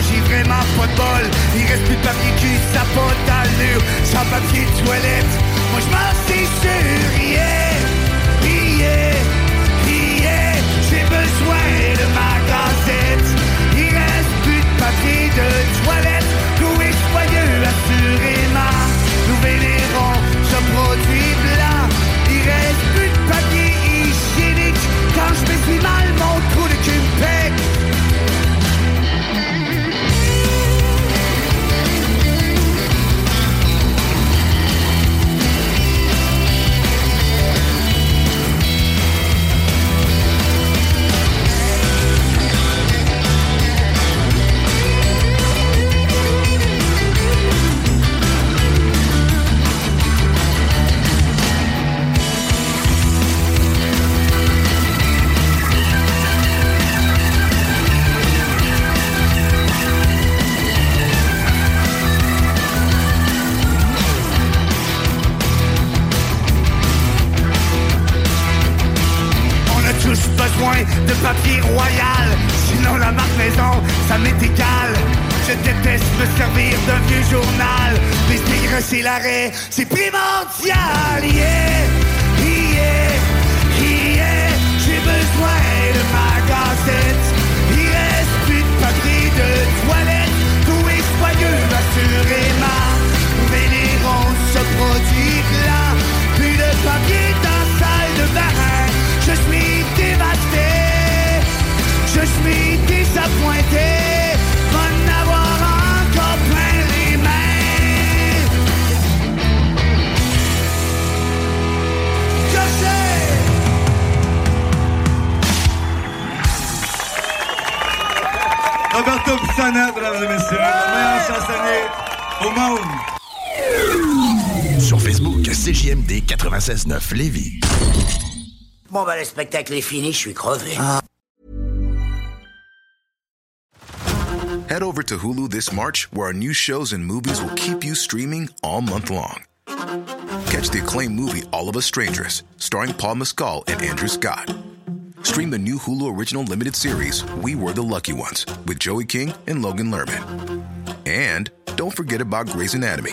j'ai vraiment pas de bol. Il reste plus de papier cul, ça pas d'allure Sans papier de toilette. Moi c'est l'arrêt, c'est 96.9 Lévis. Bon, bah, le spectacle est fini, je suis crevé. Ah. Head over to Hulu this March, where our new shows and movies will keep you streaming all month long. Catch the acclaimed movie All of Us Strangers, starring Paul Mescal and Andrew Scott. Stream the new Hulu original limited series We Were the Lucky Ones with Joey King and Logan Lerman. And don't forget about Grey's Anatomy.